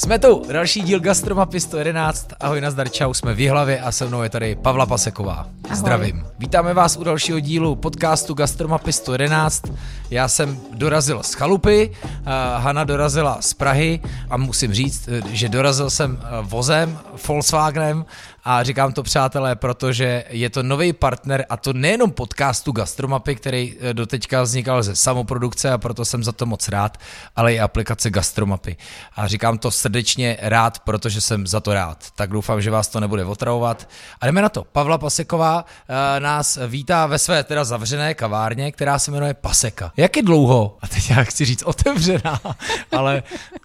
Jsme tu, další díl Gastromapy 111. Ahoj, nazdar, čau, jsme v hlavě a se mnou je tady Pavla Paseková. Ahoj. Zdravím. Vítáme vás u dalšího dílu podcastu Gastromapy 111. Já jsem dorazil z chalupy, uh, Hana dorazila z Prahy a musím říct, eh, že dorazil jsem eh, vozem, Volkswagenem a říkám to přátelé, protože je to nový partner a to nejenom podcastu Gastromapy, který eh, doteďka vznikal ze samoprodukce a proto jsem za to moc rád, ale i aplikace Gastromapy. A říkám to srdečně rád, protože jsem za to rád. Tak doufám, že vás to nebude otravovat. A jdeme na to. Pavla Paseková uh, nás vítá ve své teda zavřené kavárně, která se jmenuje Paseka. Jak je dlouho, a teď já chci říct otevřená, ale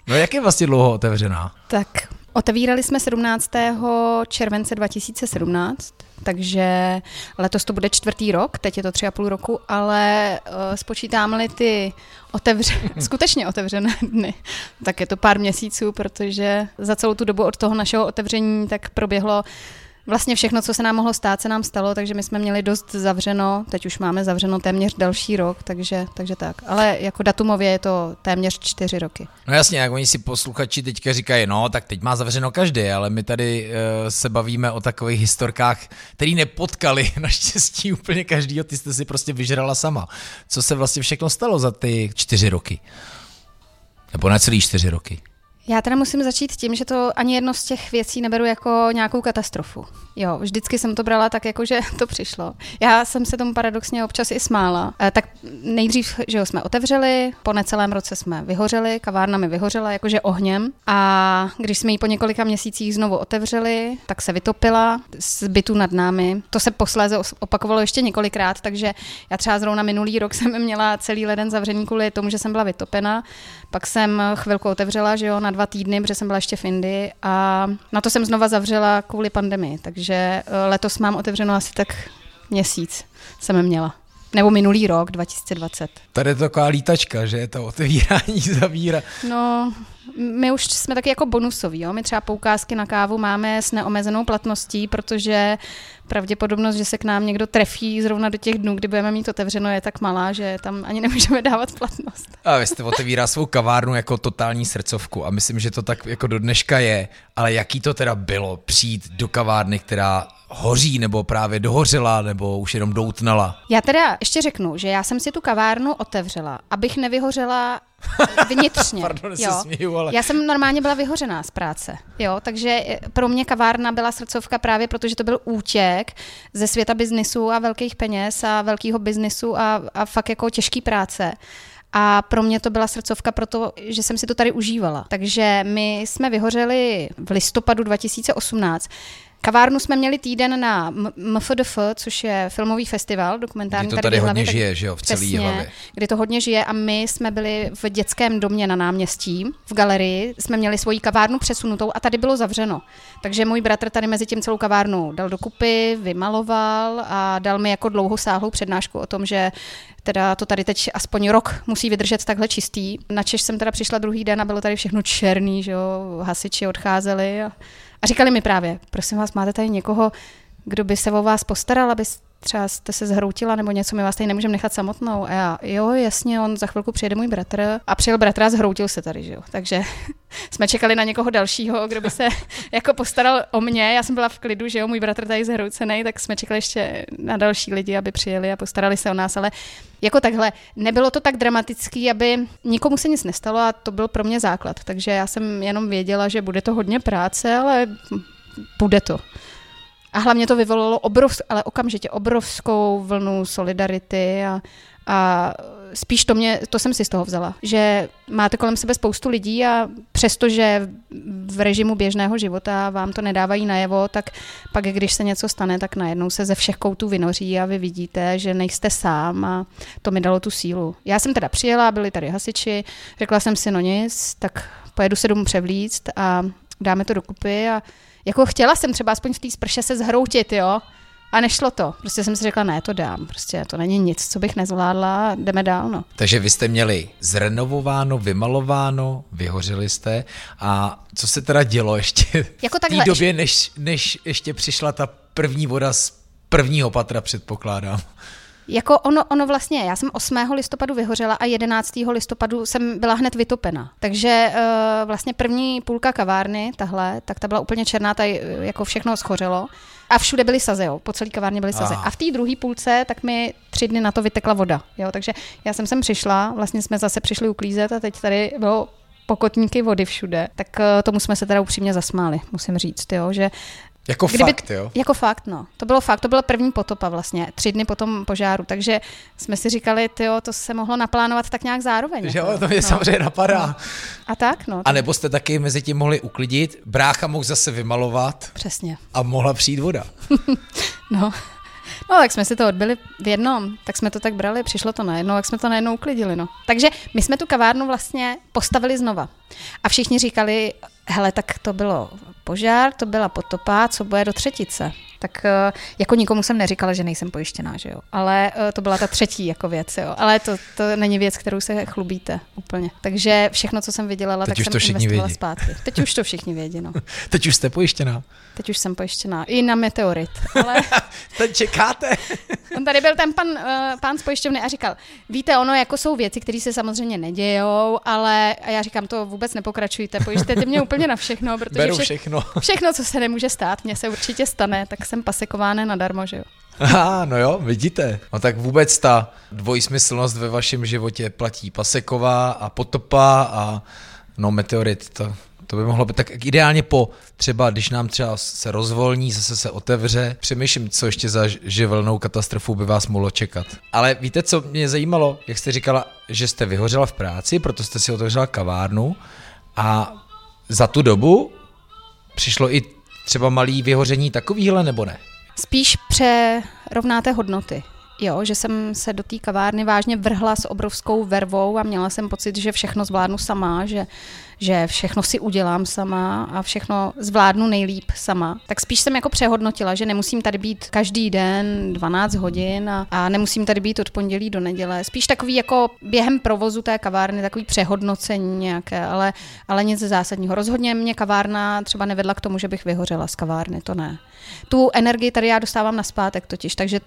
no jak je vlastně dlouho otevřená? Tak otevírali jsme 17. července 2017, takže letos to bude čtvrtý rok, teď je to tři a půl roku, ale uh, spočítám-li ty otevře, skutečně otevřené dny, tak je to pár měsíců, protože za celou tu dobu od toho našeho otevření tak proběhlo Vlastně všechno, co se nám mohlo stát, se nám stalo, takže my jsme měli dost zavřeno, teď už máme zavřeno téměř další rok, takže, takže tak. Ale jako datumově je to téměř čtyři roky. No jasně, jak oni si posluchači teďka říkají, no tak teď má zavřeno každý, ale my tady uh, se bavíme o takových historkách, který nepotkali naštěstí úplně každýho, ty jste si prostě vyžrala sama. Co se vlastně všechno stalo za ty čtyři roky? Nebo na celý čtyři roky? Já teda musím začít tím, že to ani jedno z těch věcí neberu jako nějakou katastrofu. Jo, vždycky jsem to brala tak, jako že to přišlo. Já jsem se tomu paradoxně občas i smála. E, tak nejdřív, že jo, jsme otevřeli, po necelém roce jsme vyhořeli, kavárna mi vyhořela jakože ohněm a když jsme ji po několika měsících znovu otevřeli, tak se vytopila z bytu nad námi. To se posléze opakovalo ještě několikrát, takže já třeba zrovna minulý rok jsem měla celý leden zavřený kvůli tomu, že jsem byla vytopena. Pak jsem chvilku otevřela, že jo, na dva týdny, protože jsem byla ještě v Indii a na to jsem znova zavřela kvůli pandemii, takže eh, letos mám otevřeno asi tak měsíc jsem měla. Nebo minulý rok, 2020. Tady je to taková lítačka, že je to otevírání, zavíra. No, my už jsme taky jako bonusový, jo? my třeba poukázky na kávu máme s neomezenou platností, protože pravděpodobnost, že se k nám někdo trefí zrovna do těch dnů, kdy budeme mít otevřeno, je tak malá, že tam ani nemůžeme dávat platnost. A vy jste otevírá svou kavárnu jako totální srdcovku a myslím, že to tak jako do dneška je, ale jaký to teda bylo přijít do kavárny, která hoří nebo právě dohořela nebo už jenom doutnala? Já teda ještě řeknu, že já jsem si tu kavárnu otevřela, abych nevyhořela vnitřně. Pardon, jo. Se směju, ale... Já jsem normálně byla vyhořená z práce, jo, takže pro mě kavárna byla srdcovka právě protože to byl útěk ze světa biznisu a velkých peněz a velkého biznisu a, a fakt jako těžký práce. A pro mě to byla srdcovka, protože jsem si to tady užívala. Takže my jsme vyhořeli v listopadu 2018. Kavárnu jsme měli týden na MFDF, což je filmový festival, dokumentární kdy to tady, tady hodně žije, že jo, v celé hlavě. Kdy to hodně žije a my jsme byli v dětském domě na náměstí, v galerii, jsme měli svoji kavárnu přesunutou a tady bylo zavřeno. Takže můj bratr tady mezi tím celou kavárnu dal dokupy, vymaloval a dal mi jako dlouhou sáhlou přednášku o tom, že teda to tady teď aspoň rok musí vydržet takhle čistý. Na Češ jsem teda přišla druhý den a bylo tady všechno černý, že jo, hasiči odcházeli a a říkali mi právě, prosím vás, máte tady někoho, kdo by se o vás postaral, aby třeba jste se zhroutila nebo něco, my vás tady nemůžeme nechat samotnou. A já, jo, jasně, on za chvilku přijede můj bratr a přijel bratr a zhroutil se tady, že jo. Takže jsme čekali na někoho dalšího, kdo by se jako postaral o mě. Já jsem byla v klidu, že jo, můj bratr tady zhroucený, tak jsme čekali ještě na další lidi, aby přijeli a postarali se o nás, ale jako takhle, nebylo to tak dramatický, aby nikomu se nic nestalo a to byl pro mě základ. Takže já jsem jenom věděla, že bude to hodně práce, ale bude to. A hlavně to vyvolalo obrovsk, ale okamžitě obrovskou vlnu solidarity a, a spíš to mě, to jsem si z toho vzala, že máte kolem sebe spoustu lidí a přestože v režimu běžného života vám to nedávají najevo, tak pak když se něco stane, tak najednou se ze všech koutů vynoří a vy vidíte, že nejste sám a to mi dalo tu sílu. Já jsem teda přijela, byli tady hasiči, řekla jsem si no nic, tak pojedu se domů převlíct a dáme to dokupy a jako chtěla jsem třeba aspoň v té sprše se zhroutit, jo, a nešlo to. Prostě jsem si řekla, ne, to dám. Prostě to není nic, co bych nezvládla, jdeme dál. No. Takže vy jste měli zrenovováno, vymalováno, vyhořeli jste. A co se teda dělo ještě jako v té době, než, než ještě přišla ta první voda z prvního patra, předpokládám? Jako ono, ono vlastně, já jsem 8. listopadu vyhořela a 11. listopadu jsem byla hned vytopena. Takže uh, vlastně první půlka kavárny, tahle, tak ta byla úplně černá, tady jako všechno schořelo. A všude byly sazy, jo. po celé kavárně byly sazy. A v té druhé půlce tak mi tři dny na to vytekla voda. Jo. Takže já jsem sem přišla, vlastně jsme zase přišli uklízet a teď tady bylo pokotníky vody všude, tak uh, tomu jsme se teda upřímně zasmáli, musím říct, jo, že jako Kdyby, fakt, jo? Jako fakt, no. To bylo fakt, to byla první potopa vlastně, tři dny po tom požáru, takže jsme si říkali, jo, to se mohlo naplánovat tak nějak zároveň. Že jako. jo, to mě no. samozřejmě napadá. No. A tak, no. A nebo jste taky mezi tím mohli uklidit, brácha mohl zase vymalovat. Přesně. A mohla přijít voda. no. No, tak jsme si to odbyli v jednom, tak jsme to tak brali, přišlo to najednou, jak jsme to najednou uklidili, no. Takže my jsme tu kavárnu vlastně postavili znova. A všichni říkali, hele, tak to bylo požár, to byla potopa, co bude do třetice. Tak eh, jako nikomu jsem neříkala, že nejsem pojištěná, že jo. Ale eh, to byla ta třetí jako věc, jo. Ale to, to není věc, kterou se chlubíte úplně. Takže všechno, co jsem vydělala, Teď tak jsem investovala vědí. zpátky. Teď už to všichni vědí, no. Teď už jste pojištěná. Teď už jsem pojištěná. I na meteorit. Ale... Teď čekáte. On tady byl ten pan, uh, pán z pojišťovny a říkal, víte, ono jako jsou věci, které se samozřejmě nedějou, ale a já říkám, to vůbec nepokračujte, pojištěte mě úplně na všechno, protože Beru všechno. všechno, co se nemůže stát, mně se určitě stane, tak jsem pasekována nadarmo, že jo. Aha, no jo, vidíte. No tak vůbec ta dvojsmyslnost ve vašem životě platí paseková a potopa a no meteorit, to to by mohlo být tak ideálně po třeba, když nám třeba se rozvolní, zase se otevře. Přemýšlím, co ještě za živelnou katastrofu by vás mohlo čekat. Ale víte, co mě zajímalo, jak jste říkala, že jste vyhořela v práci, proto jste si otevřela kavárnu a za tu dobu přišlo i třeba malý vyhoření takovýhle nebo ne? Spíš přerovnáte hodnoty. Jo, že jsem se do té kavárny vážně vrhla s obrovskou vervou a měla jsem pocit, že všechno zvládnu sama, že že všechno si udělám sama a všechno zvládnu nejlíp sama, tak spíš jsem jako přehodnotila, že nemusím tady být každý den 12 hodin a, a nemusím tady být od pondělí do neděle. Spíš takový jako během provozu té kavárny, takový přehodnocení nějaké, ale, ale nic zásadního. Rozhodně mě kavárna třeba nevedla k tomu, že bych vyhořela z kavárny, to ne. Tu energii tady já dostávám na zpátek totiž, takže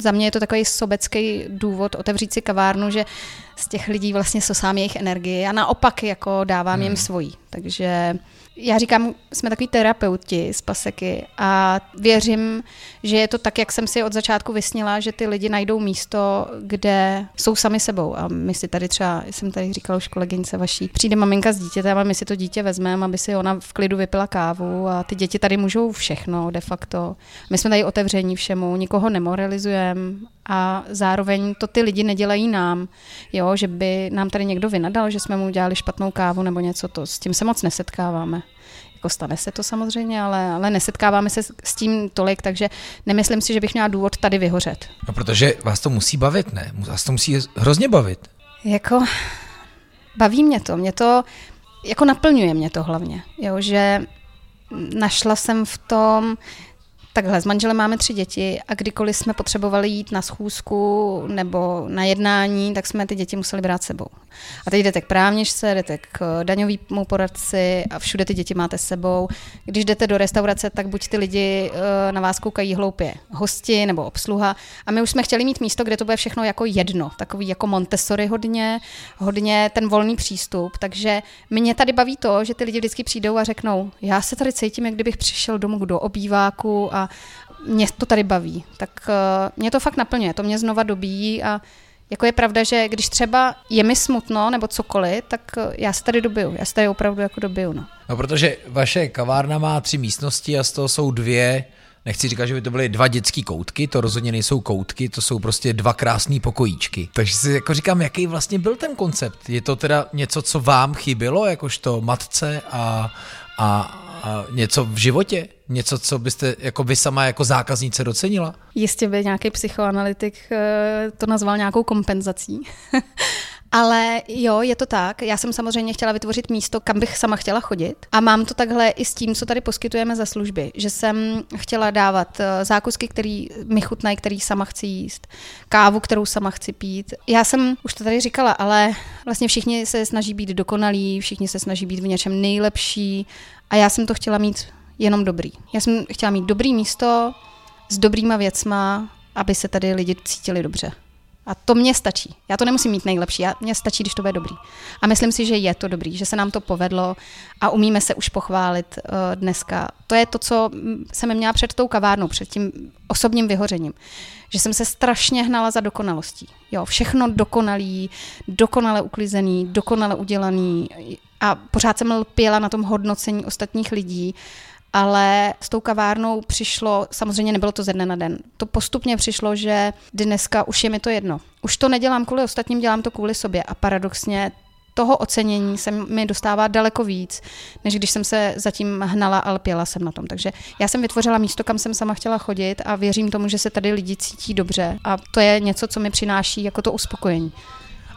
za mě je to takový sobecký důvod otevřít si kavárnu, že z těch lidí vlastně sosám jejich energii a naopak jako dávám hmm. jim svojí. Takže já říkám, jsme takový terapeuti z paseky a věřím, že je to tak, jak jsem si od začátku vysnila, že ty lidi najdou místo, kde jsou sami sebou. A my si tady třeba, jsem tady říkala už kolegyňce vaší, přijde maminka s dítětem a my si to dítě vezmeme, aby si ona v klidu vypila kávu a ty děti tady můžou všechno de facto. My jsme tady otevření všemu, nikoho nemoralizujeme a zároveň to ty lidi nedělají nám, jo, že by nám tady někdo vynadal, že jsme mu udělali špatnou kávu nebo něco, to s tím se moc nesetkáváme. Jako stane se to samozřejmě, ale, ale nesetkáváme se s tím tolik, takže nemyslím si, že bych měla důvod tady vyhořet. No protože vás to musí bavit, ne? Vás to musí hrozně bavit. Jako, baví mě to, mě to, jako naplňuje mě to hlavně, jo, že našla jsem v tom, Takhle, s manželem máme tři děti a kdykoliv jsme potřebovali jít na schůzku nebo na jednání, tak jsme ty děti museli brát sebou. A teď jdete k právničce, jdete k daňovému poradci a všude ty děti máte sebou. Když jdete do restaurace, tak buď ty lidi eh, na vás koukají hloupě, hosti nebo obsluha. A my už jsme chtěli mít místo, kde to bude všechno jako jedno, takový jako Montessori hodně, hodně ten volný přístup. Takže mě tady baví to, že ty lidi vždycky přijdou a řeknou, já se tady cítím, jak kdybych přišel domů do obýváku a mě to tady baví. Tak uh, mě to fakt naplňuje, to mě znova dobíjí a jako je pravda, že když třeba je mi smutno nebo cokoliv, tak uh, já se tady dobiju. Já se tady opravdu jako dobiju. No. no protože vaše kavárna má tři místnosti a z toho jsou dvě Nechci říkat, že by to byly dva dětské koutky, to rozhodně nejsou koutky, to jsou prostě dva krásné pokojíčky. Takže si jako říkám, jaký vlastně byl ten koncept? Je to teda něco, co vám chybělo, jakožto matce a, a a něco v životě? Něco, co byste jako vy sama jako zákaznice docenila? Jistě by nějaký psychoanalytik eh, to nazval nějakou kompenzací. Ale jo, je to tak. Já jsem samozřejmě chtěla vytvořit místo, kam bych sama chtěla chodit. A mám to takhle i s tím, co tady poskytujeme za služby. Že jsem chtěla dávat eh, zákusky, který mi chutnají, který sama chci jíst. Kávu, kterou sama chci pít. Já jsem už to tady říkala, ale vlastně všichni se snaží být dokonalí, všichni se snaží být v něčem nejlepší. A já jsem to chtěla mít jenom dobrý. Já jsem chtěla mít dobrý místo s dobrýma věcma, aby se tady lidi cítili dobře. A to mě stačí. Já to nemusím mít nejlepší, já, mně stačí, když to bude dobrý. A myslím si, že je to dobrý, že se nám to povedlo a umíme se už pochválit uh, dneska. To je to, co jsem měla před tou kavárnou, před tím osobním vyhořením. Že jsem se strašně hnala za dokonalostí. Jo, všechno dokonalý, dokonale uklizený, dokonale udělaný a pořád jsem lpěla na tom hodnocení ostatních lidí ale s tou kavárnou přišlo, samozřejmě nebylo to ze dne na den, to postupně přišlo, že dneska už je mi to jedno. Už to nedělám kvůli ostatním, dělám to kvůli sobě a paradoxně toho ocenění se mi dostává daleko víc, než když jsem se zatím hnala a lpěla jsem na tom. Takže já jsem vytvořila místo, kam jsem sama chtěla chodit a věřím tomu, že se tady lidi cítí dobře a to je něco, co mi přináší jako to uspokojení.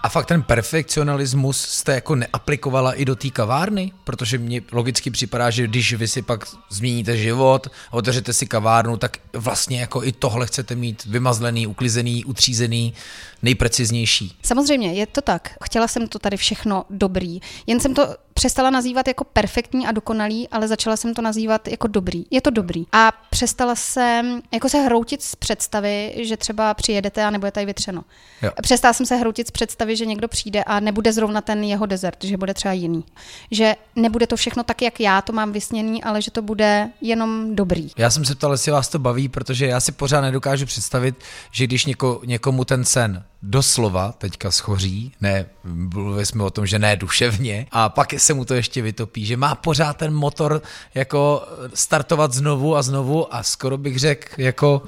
A fakt ten perfekcionalismus jste jako neaplikovala i do té kavárny? Protože mně logicky připadá, že když vy si pak změníte život, otevřete si kavárnu, tak vlastně jako i tohle chcete mít vymazlený, uklizený, utřízený, nejpreciznější. Samozřejmě, je to tak. Chtěla jsem to tady všechno dobrý. Jen jsem to přestala nazývat jako perfektní a dokonalý, ale začala jsem to nazývat jako dobrý. Je to dobrý. A přestala jsem jako se hroutit z představy, že třeba přijedete a nebude tady vytřeno. Jo. Přestala jsem se hroutit z představy, že někdo přijde a nebude zrovna ten jeho desert, že bude třeba jiný. Že nebude to všechno tak, jak já to mám vysněný, ale že to bude jenom dobrý. Já jsem se ptal, jestli vás to baví, protože já si pořád nedokážu představit, že když něko, někomu ten sen doslova teďka schoří, ne, mluvili jsme o tom, že ne duševně, a pak se mu to ještě vytopí, že má pořád ten motor jako startovat znovu a znovu a skoro bych řekl jako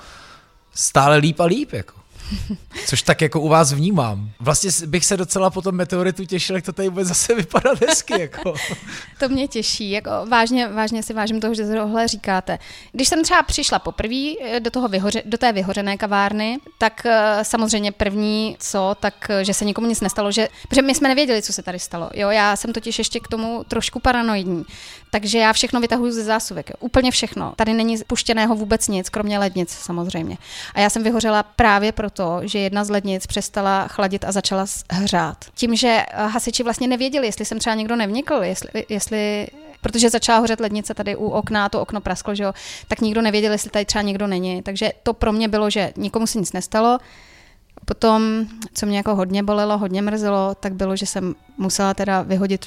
stále líp a líp. Jako. Což tak jako u vás vnímám. Vlastně bych se docela po tom meteoritu těšil, jak to tady bude zase vypadat hezky. Jako. to mě těší. Jako vážně, vážně si vážím toho, že tohle říkáte. Když jsem třeba přišla poprvé eh, do, toho vyhoře, do té vyhořené kavárny, tak eh, samozřejmě první co, tak eh, že se nikomu nic nestalo, že, protože my jsme nevěděli, co se tady stalo. Jo, já jsem totiž ještě k tomu trošku paranoidní. Takže já všechno vytahuji ze zásuvek. Jo. Úplně všechno. Tady není puštěného vůbec nic, kromě lednic samozřejmě. A já jsem vyhořela právě proto, že jedna z lednic přestala chladit a začala hřát. Tím, že eh, hasiči vlastně nevěděli, jestli jsem třeba někdo nevnikl, jestli, jestli protože začala hořet lednice tady u okna, to okno prasklo, že jo, tak nikdo nevěděl, jestli tady třeba někdo není. Takže to pro mě bylo, že nikomu se nic nestalo. Potom, co mě jako hodně bolelo, hodně mrzelo, tak bylo, že jsem musela teda vyhodit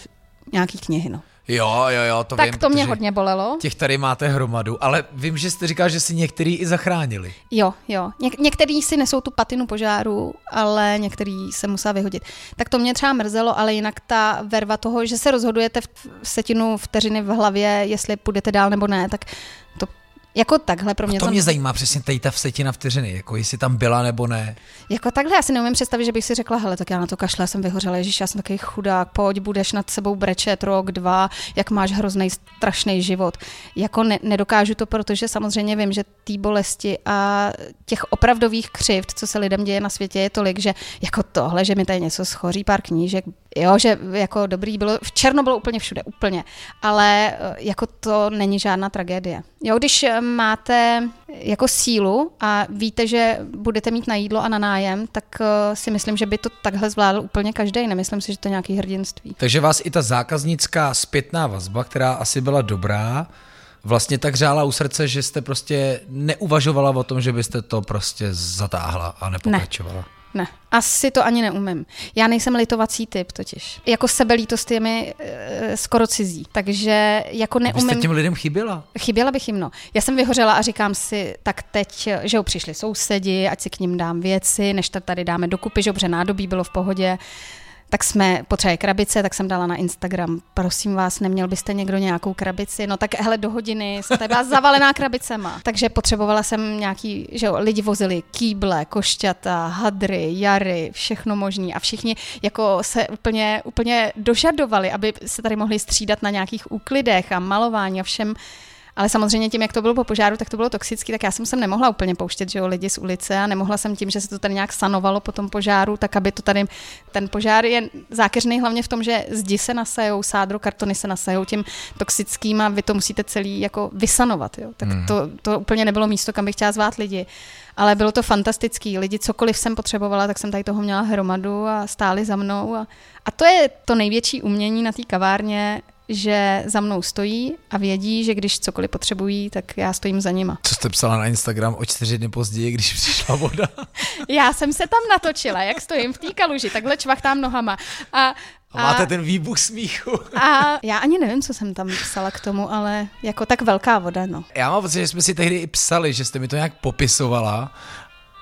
nějaký knihy. No. Jo, jo, jo, to tak vím. Tak to mě hodně bolelo. Těch tady máte hromadu, ale vím, že jste říkal, že si některý i zachránili. Jo, jo. Něk- některý si nesou tu patinu požáru, ale některý se musá vyhodit. Tak to mě třeba mrzelo, ale jinak ta verva toho, že se rozhodujete v setinu vteřiny v hlavě, jestli půjdete dál nebo ne, tak jako takhle pro mě a to, to mě zajímá přesně tady ta vsetina vteřiny, jako jestli tam byla nebo ne. Jako takhle, já si neumím představit, že bych si řekla, hele, tak já na to kašle, jsem vyhořela, ježíš, já jsem takový chudák, pojď, budeš nad sebou brečet rok, dva, jak máš hrozný, strašný život. Jako ne, nedokážu to, protože samozřejmě vím, že té bolesti a těch opravdových křivd, co se lidem děje na světě, je tolik, že jako tohle, že mi tady něco schoří, pár knížek, jo, že jako dobrý bylo, v černo bylo úplně všude, úplně, ale eh, jako to není žádná tragédie. Jo, když eh, máte jako sílu a víte, že budete mít na jídlo a na nájem, tak eh, si myslím, že by to takhle zvládl úplně každý. Nemyslím si, že to je nějaký hrdinství. Takže vás i ta zákaznická zpětná vazba, která asi byla dobrá, vlastně tak řála u srdce, že jste prostě neuvažovala o tom, že byste to prostě zatáhla a nepokračovala. Ne. Ne, asi to ani neumím. Já nejsem litovací typ totiž. Jako sebelítost je mi e, skoro cizí, takže jako neumím... Vy jste těm lidem chyběla? Chyběla bych jim, no. Já jsem vyhořela a říkám si, tak teď, že jo, přišli sousedi, ať si k ním dám věci, než to tady dáme dokupy, že jo, nádobí bylo v pohodě, tak jsme potřebovali krabice, tak jsem dala na Instagram, prosím vás, neměl byste někdo nějakou krabici? No tak hele, do hodiny jsem tady byla zavalená krabicema. Takže potřebovala jsem nějaký, že jo, lidi vozili kýble, košťata, hadry, jary, všechno možný a všichni jako se úplně, úplně dožadovali, aby se tady mohli střídat na nějakých úklidech a malování a všem ale samozřejmě tím, jak to bylo po požáru, tak to bylo toxické, tak já jsem sem nemohla úplně pouštět že jo, lidi z ulice a nemohla jsem tím, že se to tady nějak sanovalo po tom požáru, tak aby to tady, ten požár je zákeřný hlavně v tom, že zdi se nasajou, sádro, kartony se nasajou tím toxickým a vy to musíte celý jako vysanovat. Jo. Tak mm. to, to úplně nebylo místo, kam bych chtěla zvát lidi. Ale bylo to fantastický. Lidi, cokoliv jsem potřebovala, tak jsem tady toho měla hromadu a stáli za mnou. A, a to je to největší umění na té kavárně, že za mnou stojí a vědí, že když cokoliv potřebují, tak já stojím za nima. Co jste psala na Instagram o čtyři dny později, když přišla voda? já jsem se tam natočila, jak stojím v té kaluži, takhle čvachtám nohama. A a máte ten výbuch smíchu. A já ani nevím, co jsem tam psala k tomu, ale jako tak velká voda, no. Já mám pocit, že jsme si tehdy i psali, že jste mi to nějak popisovala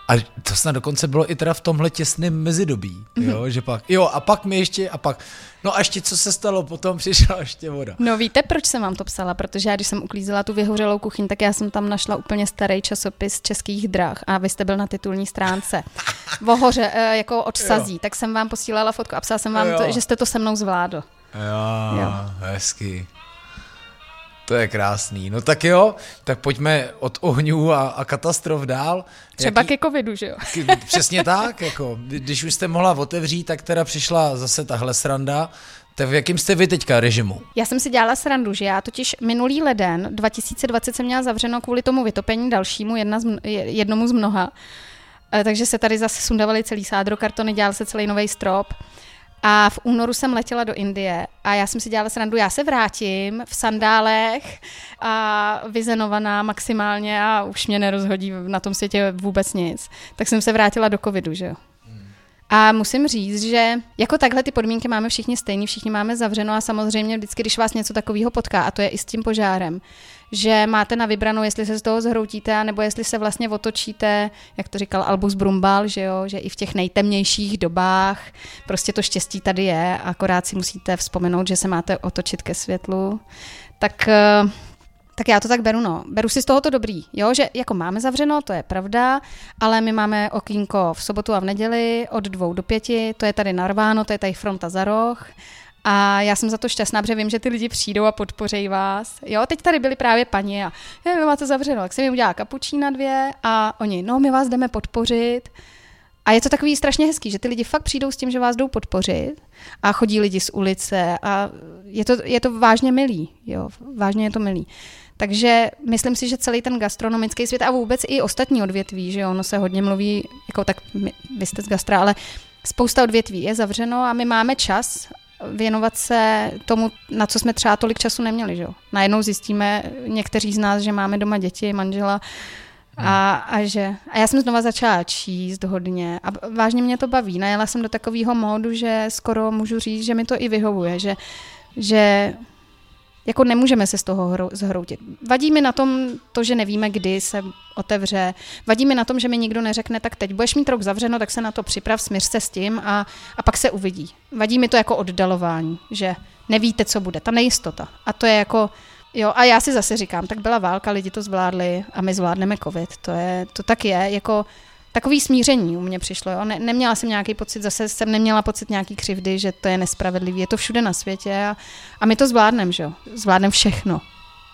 a to snad dokonce bylo i teda v tomhle těsném mezidobí, mm-hmm. jo, že pak, jo, a pak mi ještě, a pak, no a ještě co se stalo, potom přišla ještě voda. No víte, proč jsem vám to psala, protože já, když jsem uklízela tu vyhořelou kuchyň, tak já jsem tam našla úplně starý časopis českých drah a vy jste byl na titulní stránce. Vohoře, eh, jako od sazí, jo. tak jsem vám posílala fotku a psala jsem vám, to, že jste to se mnou zvládl. Jo, jo. hezky. To je krásný. No tak jo, tak pojďme od ohňů a, a katastrof dál. Třeba Jaký... ke covidu, že jo? Přesně tak, jako, když už jste mohla otevřít, tak teda přišla zase tahle sranda. Tak v jakým jste vy teďka režimu? Já jsem si dělala srandu, že já totiž minulý leden 2020 jsem měla zavřeno kvůli tomu vytopení dalšímu, jedna z, jednomu z mnoha. Eh, takže se tady zase sundavali celý sádro kartony, dělal se celý nový strop. A v únoru jsem letěla do Indie a já jsem si dělala srandu, já se vrátím v sandálech a vyzenovaná maximálně a už mě nerozhodí na tom světě vůbec nic. Tak jsem se vrátila do covidu, že jo. A musím říct, že jako takhle ty podmínky máme všichni stejný, všichni máme zavřeno a samozřejmě vždycky, když vás něco takového potká, a to je i s tím požárem, že máte na vybranou, jestli se z toho zhroutíte, nebo jestli se vlastně otočíte, jak to říkal Albus Brumbal, že jo, že i v těch nejtemnějších dobách prostě to štěstí tady je, akorát si musíte vzpomenout, že se máte otočit ke světlu. Tak eh, tak já to tak beru, no. Beru si z toho to dobrý, jo, že jako máme zavřeno, to je pravda, ale my máme okýnko v sobotu a v neděli od dvou do pěti, to je tady narváno, to je tady fronta za roh a já jsem za to šťastná, protože vím, že ty lidi přijdou a podpoří vás. Jo, teď tady byli právě paní a je, vy máte zavřeno, tak jsem jim udělala kapučína dvě a oni, no my vás jdeme podpořit. A je to takový strašně hezký, že ty lidi fakt přijdou s tím, že vás jdou podpořit a chodí lidi z ulice a je to, je to vážně milý, jo, vážně je to milý. Takže myslím si, že celý ten gastronomický svět a vůbec i ostatní odvětví, že ono se hodně mluví, jako tak my, vy jste z gastra, ale spousta odvětví je zavřeno a my máme čas věnovat se tomu, na co jsme třeba tolik času neměli. Že? Najednou zjistíme někteří z nás, že máme doma děti, manžela a, a, že, a já jsem znova začala číst hodně a vážně mě to baví. Najela jsem do takového módu, že skoro můžu říct, že mi to i vyhovuje, že, že jako nemůžeme se z toho zhroutit. Vadí mi na tom to, že nevíme, kdy se otevře. Vadí mi na tom, že mi nikdo neřekne, tak teď budeš mít rok zavřeno, tak se na to připrav, smíř se s tím a, a pak se uvidí. Vadí mi to jako oddalování, že nevíte, co bude, ta nejistota. A to je jako, jo, a já si zase říkám, tak byla válka, lidi to zvládli a my zvládneme covid. To, je, to tak je, jako takový smíření u mě přišlo. Jo? Ne, neměla jsem nějaký pocit, zase jsem neměla pocit nějaký křivdy, že to je nespravedlivý. Je to všude na světě a, a my to zvládneme, že jo? Zvládneme všechno.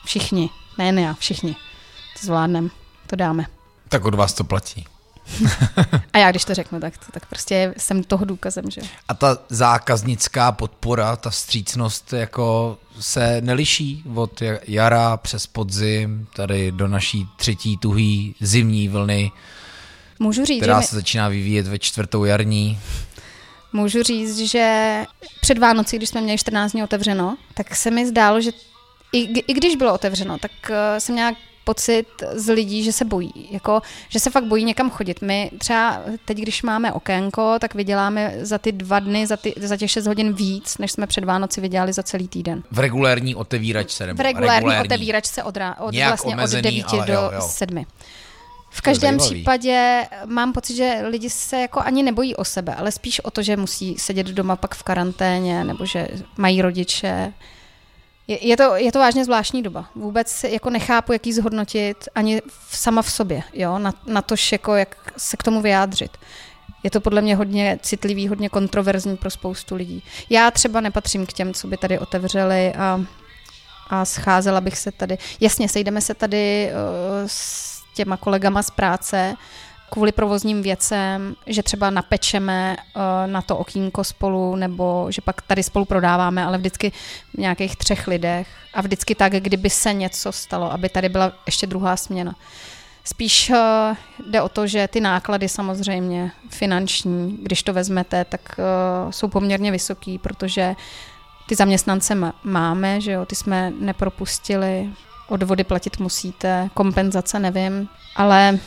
Všichni. Nejen já, všichni. To zvládneme. To dáme. Tak od vás to platí. a já když to řeknu, tak, to, tak prostě jsem toho důkazem, že A ta zákaznická podpora, ta vstřícnost jako se neliší od jara přes podzim, tady do naší třetí tuhý zimní vlny. Můžu říct, která že se začíná vyvíjet ve čtvrtou jarní. Můžu říct, že před Vánoci, když jsme měli 14 dní otevřeno, tak se mi zdálo, že i, i když bylo otevřeno, tak uh, jsem měla pocit z lidí, že se bojí, jako, že se fakt bojí někam chodit. My třeba teď, když máme okénko, tak vyděláme za ty dva dny, za, ty, za těch 6 hodin víc, než jsme před Vánoci vydělali za celý týden. V regulérní otevíračce? Nebo v regulérní, regulérní. otevíračce od, od, vlastně od 9 do jo, jo. 7. V každém případě mám pocit, že lidi se jako ani nebojí o sebe, ale spíš o to, že musí sedět doma pak v karanténě, nebo že mají rodiče. Je, je, to, je to vážně zvláštní doba. Vůbec jako nechápu, jak ji zhodnotit ani v, sama v sobě, jo? Na, na to, jako, jak se k tomu vyjádřit. Je to podle mě hodně citlivý, hodně kontroverzní pro spoustu lidí. Já třeba nepatřím k těm, co by tady otevřeli a, a scházela bych se tady. Jasně, sejdeme se tady uh, s těma kolegama z práce kvůli provozním věcem, že třeba napečeme uh, na to okýnko spolu, nebo že pak tady spolu prodáváme, ale vždycky v nějakých třech lidech a vždycky tak, kdyby se něco stalo, aby tady byla ještě druhá směna. Spíš uh, jde o to, že ty náklady samozřejmě finanční, když to vezmete, tak uh, jsou poměrně vysoký, protože Ty zaměstnance máme, že jo, ty jsme nepropustili, odvody platit musíte, kompenzace nevím, ale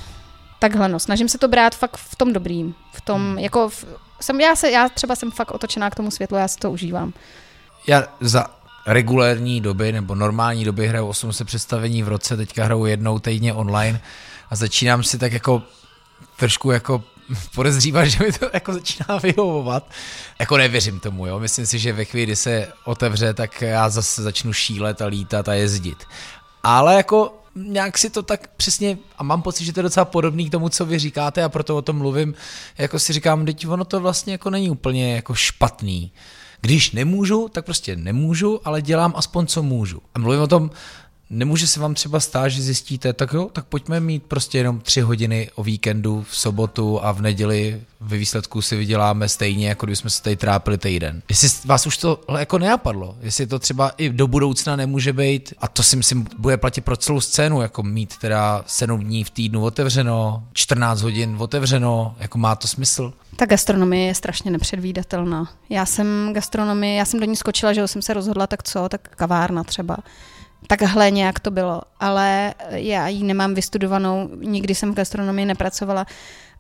takhle no, snažím se to brát fakt v tom dobrým, v tom, hmm. jako v, jsem, já, se, já třeba jsem fakt otočená k tomu světlu, já si to užívám. Já za regulérní doby nebo normální doby hraju 800 představení v roce, teďka hraju jednou týdně online a začínám si tak jako trošku jako podezřívat, že mi to jako začíná vyhovovat. Jako nevěřím tomu, jo. Myslím si, že ve chvíli, kdy se otevře, tak já zase začnu šílet a lítat a jezdit. Ale jako nějak si to tak přesně, a mám pocit, že to je docela podobný k tomu, co vy říkáte a proto o tom mluvím, jako si říkám, teď ono to vlastně jako není úplně jako špatný. Když nemůžu, tak prostě nemůžu, ale dělám aspoň, co můžu. A mluvím o tom, Nemůže se vám třeba stát, že zjistíte, tak jo, tak pojďme mít prostě jenom tři hodiny o víkendu v sobotu a v neděli ve výsledku si vyděláme stejně, jako kdybychom se tady trápili týden. Jestli vás už to jako nenapadlo, jestli to třeba i do budoucna nemůže být, a to si myslím bude platit pro celou scénu, jako mít teda 7 dní v týdnu otevřeno, 14 hodin otevřeno, jako má to smysl? Ta gastronomie je strašně nepředvídatelná. Já jsem gastronomii, já jsem do ní skočila, že jsem se rozhodla, tak co, tak kavárna třeba takhle nějak to bylo, ale já ji nemám vystudovanou, nikdy jsem v gastronomii nepracovala,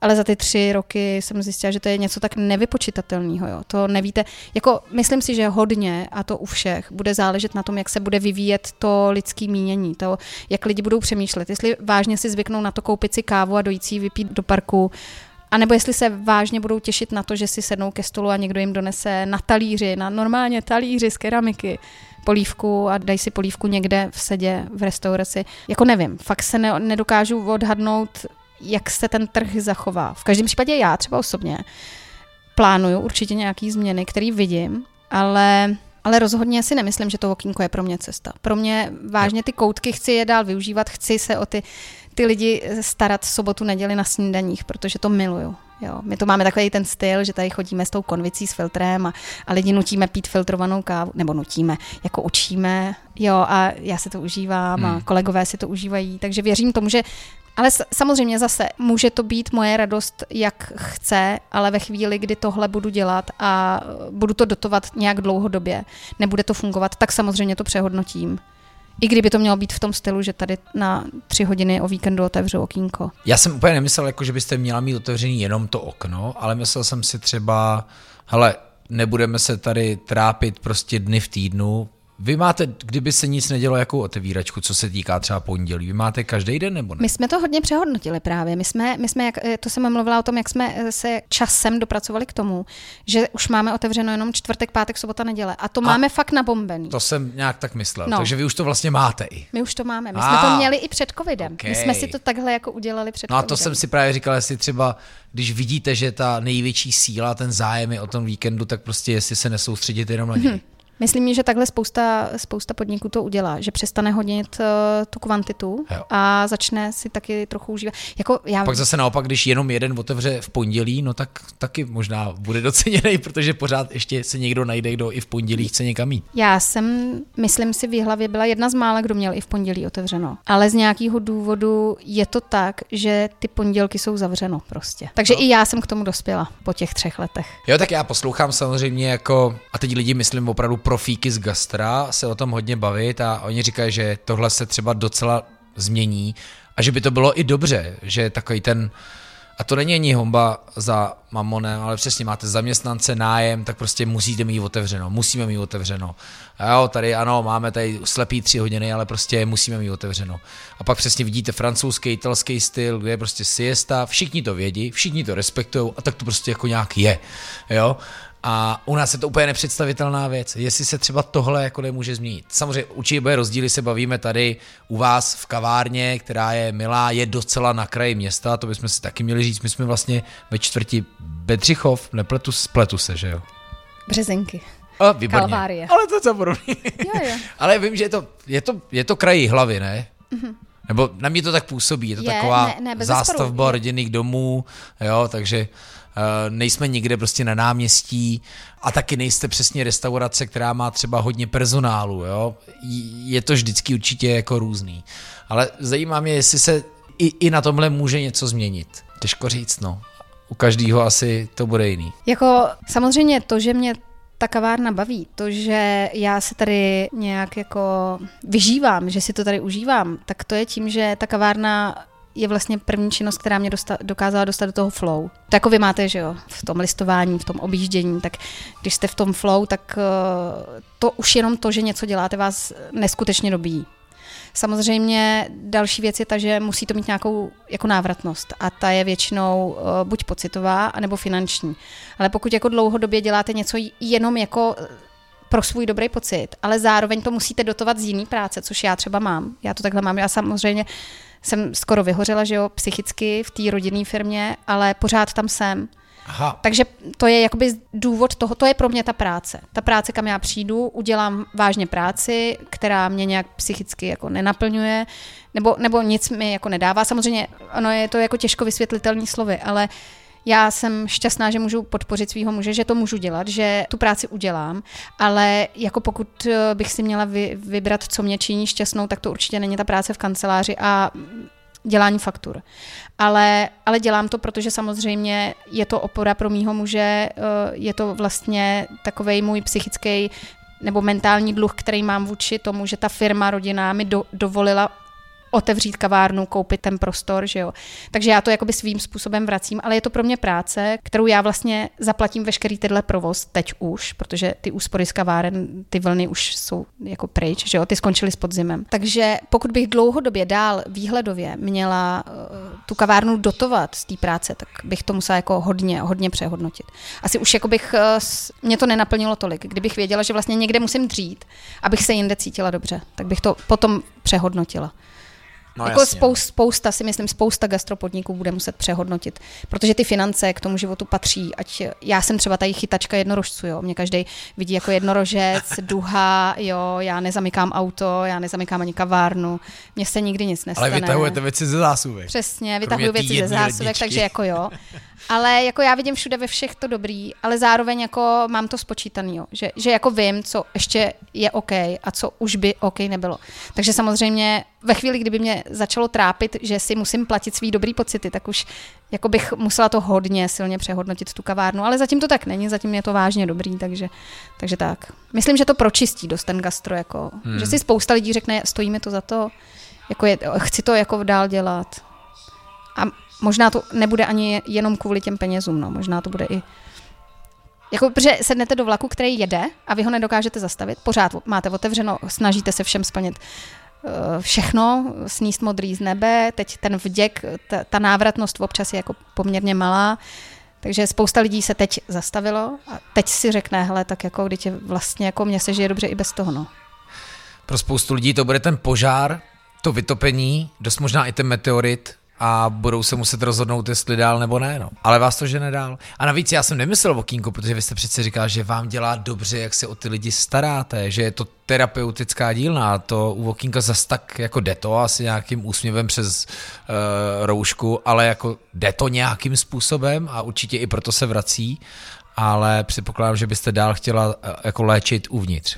ale za ty tři roky jsem zjistila, že to je něco tak nevypočitatelného. Jo. To nevíte, jako myslím si, že hodně, a to u všech, bude záležet na tom, jak se bude vyvíjet to lidský mínění, to, jak lidi budou přemýšlet, jestli vážně si zvyknou na to koupit si kávu a dojít si vypít do parku, a nebo jestli se vážně budou těšit na to, že si sednou ke stolu a někdo jim donese na talíři, na normálně talíři z keramiky, polívku a dají si polívku někde v sedě v restauraci. Jako nevím, fakt se ne, nedokážu odhadnout, jak se ten trh zachová. V každém případě já třeba osobně plánuju určitě nějaké změny, které vidím, ale ale rozhodně si nemyslím, že to okýnko je pro mě cesta. Pro mě vážně ty koutky chci je dál využívat, chci se o ty, ty lidi starat sobotu, neděli na snídaních, protože to miluju. Jo, my tu máme takový ten styl, že tady chodíme s tou konvicí s filtrem a, a lidi nutíme pít filtrovanou kávu, nebo nutíme, jako učíme, jo, a já si to užívám hmm. a kolegové si to užívají, takže věřím tomu, že ale samozřejmě zase může to být moje radost, jak chce, ale ve chvíli, kdy tohle budu dělat a budu to dotovat nějak dlouhodobě, nebude to fungovat, tak samozřejmě to přehodnotím. I kdyby to mělo být v tom stylu, že tady na tři hodiny o víkendu otevřu okýnko. Já jsem úplně nemyslel, jako, že byste měla mít otevřený jenom to okno, ale myslel jsem si třeba, hele, nebudeme se tady trápit prostě dny v týdnu, vy máte, kdyby se nic nedělo, jakou otevíračku, co se týká třeba pondělí? Vy máte každý den nebo ne? My jsme to hodně přehodnotili právě. My jsme, my jsme jak, eh, to jsem mluvila o tom, jak jsme eh, se časem dopracovali k tomu, že už máme otevřeno jenom čtvrtek, pátek, sobota, neděle. A to A máme fakt nabombený. To jsem nějak tak myslel. No. Takže vy už to vlastně máte i. My už to máme. My a, jsme to měli i před covidem. Okay. My jsme si to takhle jako udělali před No a to covidem. jsem si právě říkal, jestli třeba, když vidíte, že ta největší síla, ten zájem je o tom víkendu, tak prostě jestli se nesoustředit jenom na něj. Hmm. Myslím, že takhle spousta, spousta podniků to udělá, že přestane hodnit uh, tu kvantitu jo. a začne si taky trochu užívat. Jako já... Pak zase naopak, když jenom jeden otevře v pondělí, no tak taky možná bude doceněný, protože pořád ještě se někdo najde, kdo i v pondělí chce někam jít. Já jsem, myslím si, v hlavě byla jedna z mála, kdo měl i v pondělí otevřeno. Ale z nějakého důvodu je to tak, že ty pondělky jsou zavřeno prostě. Takže no. i já jsem k tomu dospěla po těch třech letech. Jo, tak já poslouchám samozřejmě jako, a teď lidi myslím opravdu profíky z gastra se o tom hodně bavit a oni říkají, že tohle se třeba docela změní a že by to bylo i dobře, že takový ten a to není ani homba za mamonem, ale přesně máte zaměstnance, nájem, tak prostě musíte mít otevřeno, musíme mít otevřeno. A jo, tady ano, máme tady slepý tři hodiny, ale prostě musíme mít otevřeno. A pak přesně vidíte francouzský, italský styl, kde je prostě siesta, všichni to vědí, všichni to respektují a tak to prostě jako nějak je. Jo? A u nás je to úplně nepředstavitelná věc. Jestli se třeba tohle jako nemůže změnit. Samozřejmě určitě bude rozdíly, se bavíme tady u vás v kavárně, která je milá, je docela na kraji města, to bychom si taky měli říct. My jsme vlastně ve čtvrti Bedřichov, nepletu, spletu se, že jo? Březenky. A, výborně. Kalvárie. Ale to je podobný. Jo. Ale vím, že je to, je to, je to krají hlavy, ne? Mm-hmm. Nebo na mě to tak působí, je to je, taková ne, ne, zástavba rodinných domů, jo, takže nejsme nikde prostě na náměstí a taky nejste přesně restaurace, která má třeba hodně personálu, jo. Je to vždycky určitě jako různý. Ale zajímá mě, jestli se i, i na tomhle může něco změnit. Těžko říct, no. U každého asi to bude jiný. Jako samozřejmě to, že mě ta kavárna baví, to, že já se tady nějak jako vyžívám, že si to tady užívám, tak to je tím, že ta kavárna je vlastně první činnost, která mě dosta- dokázala dostat do toho flow. To vy máte, že jo, v tom listování, v tom objíždění, tak když jste v tom flow, tak uh, to už jenom to, že něco děláte, vás neskutečně dobíjí. Samozřejmě další věc je ta, že musí to mít nějakou jako návratnost a ta je většinou uh, buď pocitová, anebo finanční. Ale pokud jako dlouhodobě děláte něco jenom jako pro svůj dobrý pocit, ale zároveň to musíte dotovat z jiný práce, což já třeba mám. Já to takhle mám. Já samozřejmě jsem skoro vyhořela, že jo, psychicky v té rodinné firmě, ale pořád tam jsem. Aha. Takže to je jakoby důvod toho, to je pro mě ta práce. Ta práce, kam já přijdu, udělám vážně práci, která mě nějak psychicky jako nenaplňuje, nebo, nebo nic mi jako nedává. Samozřejmě, ono je to jako těžko vysvětlitelný slovy, ale já jsem šťastná, že můžu podpořit svého muže, že to můžu dělat, že tu práci udělám, ale jako pokud eh, bych si měla vy, vybrat, co mě činí šťastnou, tak to určitě není ta práce v kanceláři a dělání faktur. Ale, ale dělám to, protože samozřejmě je to opora pro mýho muže, eh, je to vlastně takový můj psychický nebo mentální dluh, který mám vůči tomu, že ta firma, rodina mi do, dovolila otevřít kavárnu, koupit ten prostor, že jo. Takže já to jakoby svým způsobem vracím, ale je to pro mě práce, kterou já vlastně zaplatím veškerý tyhle provoz teď už, protože ty úspory z kaváren, ty vlny už jsou jako pryč, že jo, ty skončily s podzimem. Takže pokud bych dlouhodobě dál výhledově měla uh, tu kavárnu dotovat z té práce, tak bych to musela jako hodně, hodně přehodnotit. Asi už jako bych, uh, mě to nenaplnilo tolik. Kdybych věděla, že vlastně někde musím dřít, abych se jinde cítila dobře, tak bych to potom přehodnotila. No, jako spousta, spousta, si myslím, spousta gastropodniků bude muset přehodnotit, protože ty finance k tomu životu patří, ať já jsem třeba tady chytačka jednorožců, jo, mě každý vidí jako jednorožec, duha, jo, já nezamykám auto, já nezamykám ani kavárnu, mně se nikdy nic nestane. Ale vytahujete věci ze zásuvek. Přesně, vytahuju věci ze zásuvek, takže jako jo. Ale jako já vidím všude ve všech to dobrý, ale zároveň jako mám to spočítaný, jo, že, že jako vím, co ještě je OK a co už by OK nebylo. Takže samozřejmě ve chvíli, kdyby mě začalo trápit, že si musím platit svý dobrý pocity, tak už jako bych musela to hodně silně přehodnotit tu kavárnu, ale zatím to tak není, zatím je to vážně dobrý, takže, takže tak. Myslím, že to pročistí dost ten gastro, jako, hmm. že si spousta lidí řekne, stojí mi to za to, jako je, chci to jako dál dělat. A možná to nebude ani jenom kvůli těm penězům, no, možná to bude i jako, protože sednete do vlaku, který jede a vy ho nedokážete zastavit, pořád máte otevřeno, snažíte se všem splnit všechno, sníst modrý z nebe, teď ten vděk, ta, ta návratnost občas je jako poměrně malá, takže spousta lidí se teď zastavilo a teď si řekne, hele, tak jako když je vlastně jako mě se žije dobře i bez toho, no. Pro spoustu lidí to bude ten požár, to vytopení, dost možná i ten meteorit, a budou se muset rozhodnout, jestli dál nebo ne. No. Ale vás to žene dál. A navíc já jsem nemyslel o Kínku, protože vy jste přece říkal, že vám dělá dobře, jak se o ty lidi staráte, že je to terapeutická dílna. To u Vokínka zas tak jako jde to asi nějakým úsměvem přes uh, roušku, ale jako jde to nějakým způsobem a určitě i proto se vrací ale předpokládám, že byste dál chtěla uh, jako léčit uvnitř.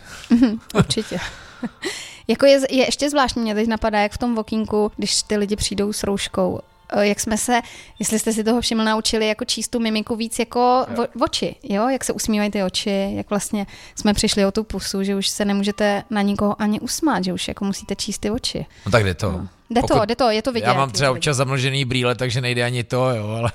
určitě. Jako je, je ještě zvláštní, mě teď napadá, jak v tom vokínku, když ty lidi přijdou s rouškou, eh, jak jsme se, jestli jste si toho všiml, naučili jako číst tu mimiku víc jako jo. v, oči, jo, jak se usmívají ty oči, jak vlastně jsme přišli o tu pusu, že už se nemůžete na nikoho ani usmát, že už jako musíte číst ty oči. No tak jde to. No. Jde Pokud, to, jde to, je to vidět. Já mám třeba občas zamlžený brýle, takže nejde ani to, jo, ale...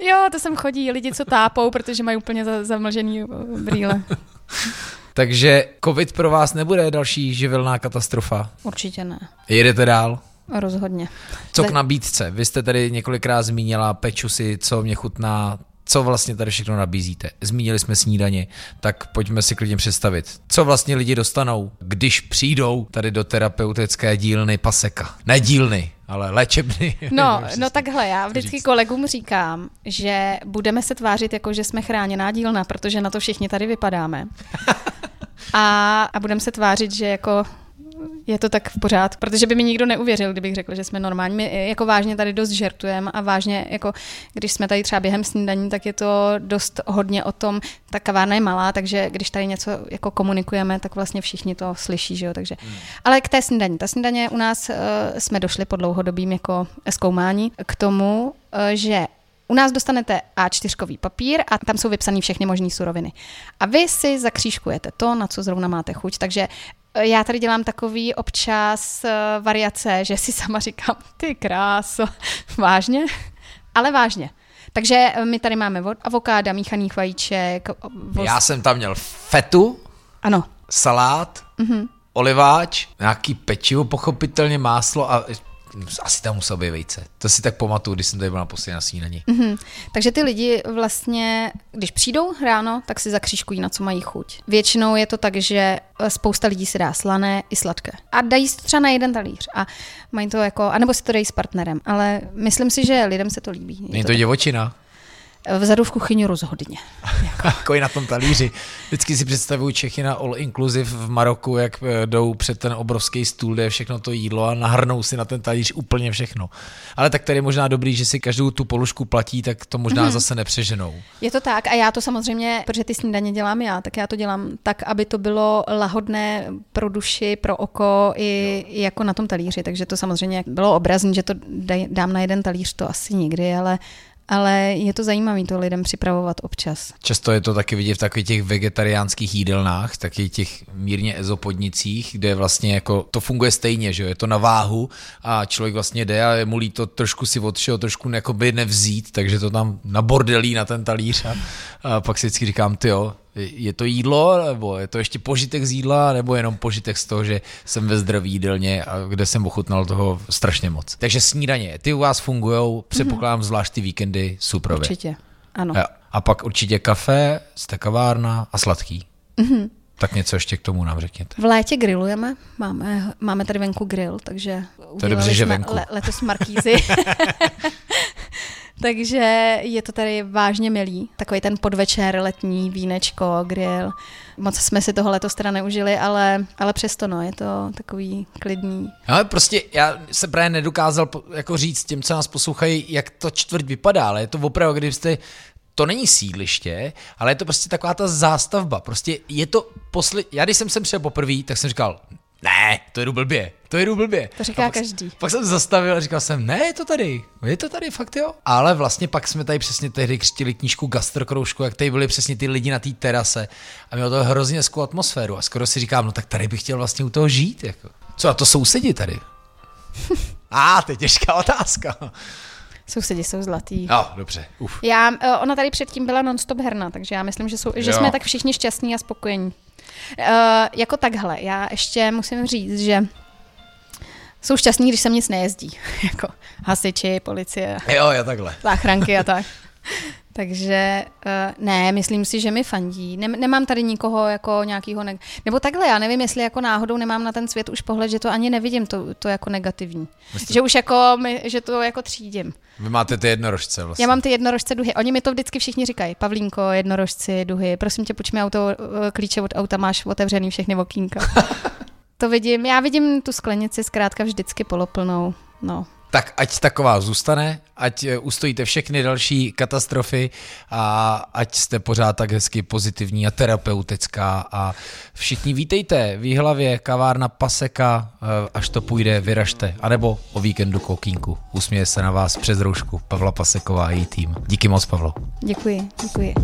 jo, to sem chodí lidi, co tápou, protože mají úplně zamlžený eh, brýle. Takže covid pro vás nebude další živelná katastrofa? Určitě ne. Jedete dál? Rozhodně. Co k nabídce? Vy jste tady několikrát zmínila peču si, co mě chutná, co vlastně tady všechno nabízíte. Zmínili jsme snídaně, tak pojďme si klidně představit. Co vlastně lidi dostanou, když přijdou tady do terapeutické dílny Paseka? Ne dílny, ale léčebny. No, no takhle, já vždycky říct. kolegům říkám, že budeme se tvářit jako, že jsme chráněná dílna, protože na to všichni tady vypadáme. A, a budeme se tvářit, že jako je to tak v pořádku, protože by mi nikdo neuvěřil, kdybych řekl, že jsme normální. My jako vážně tady dost žertujeme a vážně, jako když jsme tady třeba během snídaní, tak je to dost hodně o tom, ta kavárna je malá, takže když tady něco jako komunikujeme, tak vlastně všichni to slyší, že jo, takže. Hmm. Ale k té snídaní. Ta snídaně u nás uh, jsme došli po dlouhodobým jako zkoumání k tomu, uh, že u nás dostanete A4 papír a tam jsou vypsané všechny možné suroviny. A vy si zakřížkujete to, na co zrovna máte chuť. Takže já tady dělám takový občas eh, variace, že si sama říkám, ty kráso, vážně? Ale vážně. Takže eh, my tady máme avokáda, míchaných vajíček. Voz... Já jsem tam měl fetu, ano. salát, mm-hmm. oliváč, nějaký pečivo, pochopitelně máslo a asi tam musel být vejce. To si tak pamatuju, když jsem tady byl na poslední na snídaní. Mm-hmm. Takže ty lidi vlastně, když přijdou ráno, tak si zakřížkují, na co mají chuť. Většinou je to tak, že eh, spousta lidí si dá slané i sladké. A dají si to třeba na jeden talíř. A mají to jako, anebo si to dají s partnerem. Ale myslím si, že lidem se to líbí. Není to, to divočina? Vzadu v kuchyni rozhodně. jako i na tom talíři. Vždycky si představuju Čechy na all inclusive v Maroku, jak eh, jdou před ten obrovský stůl, kde je všechno to jídlo a nahrnou si na ten talíř úplně všechno. Ale tak tady je možná dobrý, že si každou tu položku platí, tak to možná mm-hmm. zase nepřeženou. Je to tak a já to samozřejmě, protože ty snídaně dělám já, tak já to dělám tak, aby to bylo lahodné pro duši, pro oko i, i jako na tom talíři. Takže to samozřejmě bylo obrazní, že to dám na jeden talíř, to asi nikdy, ale ale je to zajímavé to lidem připravovat občas. Často je to taky vidět v takových těch vegetariánských jídelnách, taky těch mírně ezopodnicích, kde vlastně jako to funguje stejně, že jo? je to na váhu a člověk vlastně jde a je mu líto trošku si od všeho trošku nevzít, takže to tam nabordelí na ten talíř a, a pak si vždycky říkám, ty jo, je to jídlo, nebo je to ještě požitek z jídla, nebo jenom požitek z toho, že jsem ve zdraví jídelně a kde jsem ochutnal toho strašně moc. Takže snídaně, ty u vás fungují, předpokládám mm-hmm. zvlášť ty víkendy super. Určitě, ano. A pak určitě kafe, stekavárna a sladký. Mm-hmm. Tak něco ještě k tomu nám řekněte. V létě grillujeme, máme, máme tady venku grill, takže to je dobře, že venku. Le, letos markízy. Takže je to tady vážně milý. Takový ten podvečer, letní, vínečko, grill. Moc jsme si toho letos teda neužili, ale, ale přesto no, je to takový klidný. Ale prostě já se právě nedokázal jako říct těm, co nás poslouchají, jak to čtvrť vypadá, ale je to opravdu, kdybyste to není sídliště, ale je to prostě taková ta zástavba. Prostě je to poslední. Já když jsem sem přišel poprvé, tak jsem říkal, ne, to jedu blbě, to jedu blbě. To říká pak, každý. Pak jsem zastavil a říkal jsem, ne, je to tady, je to tady, fakt jo. Ale vlastně pak jsme tady přesně tehdy křtili knížku Gastrokroužku, jak tady byli přesně ty lidi na té terase a mělo to hrozně hezkou atmosféru a skoro si říkám, no tak tady bych chtěl vlastně u toho žít. Jako. Co a to sousedi tady? a, ah, to je těžká otázka. Sousedi jsou zlatý. Jo, dobře. Uf. Já, eh, ona tady předtím byla non-stop herna, takže já myslím, že, jsou, že jsme tak všichni šťastní a spokojení. Uh, jako takhle, já ještě musím říct, že jsou šťastní, když se nic nejezdí. jako hasiči, policie. Jo, já takhle. Záchranky a tak. Takže uh, ne, myslím si, že mi fandí. Nem, nemám tady nikoho jako nějakýho, neg- nebo takhle, já nevím, jestli jako náhodou nemám na ten svět už pohled, že to ani nevidím, to, to jako negativní. Myslím. Že už jako, my, že to jako třídím. Vy máte ty jednorožce vlastně. Já mám ty jednorožce duhy. Oni mi to vždycky všichni říkají. Pavlínko, jednorožci, duhy. Prosím tě, mi auto, eh, klíče od auta, máš otevřený všechny okýnka. to vidím, já vidím tu sklenici zkrátka vždycky poloplnou. No, tak ať taková zůstane, ať eh, ustojíte všechny další katastrofy a ať jste pořád tak hezky pozitivní a terapeutická a všichni vítejte v hlavě kavárna Paseka, eh, až to půjde, vyražte, anebo o víkendu kokínku. Usměje se na vás přes roušku Pavla Paseková a její tým. Díky moc, Pavlo. Děkuji, děkuji.